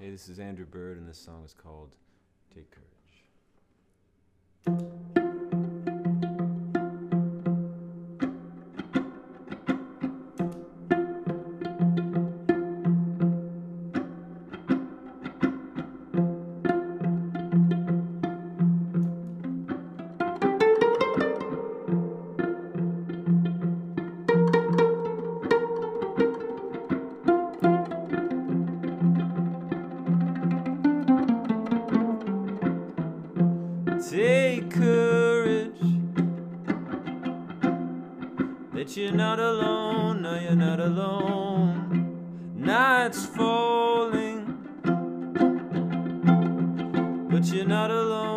Hey, this is Andrew Bird, and this song is called Take Courage. Take courage that you're not alone. No, you're not alone. Night's falling, but you're not alone.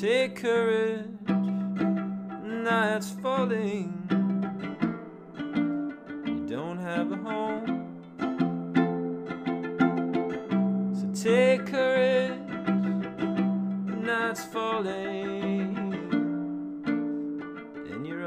Take courage, night's falling. You don't have a home. So take courage, night's falling and you're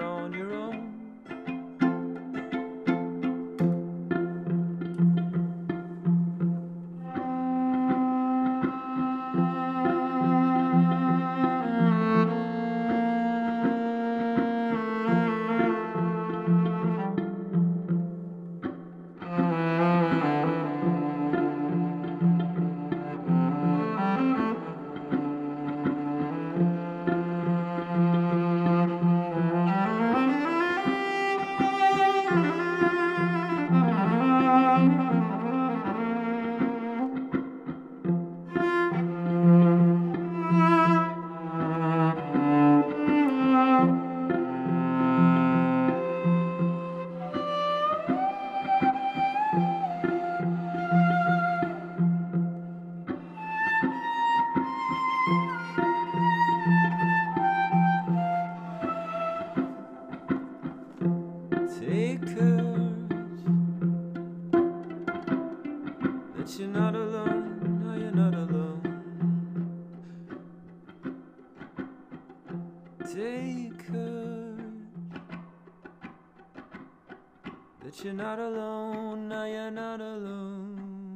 Take courage that you're not alone. No, you're not alone. Take courage that you're not alone. No, you're not alone.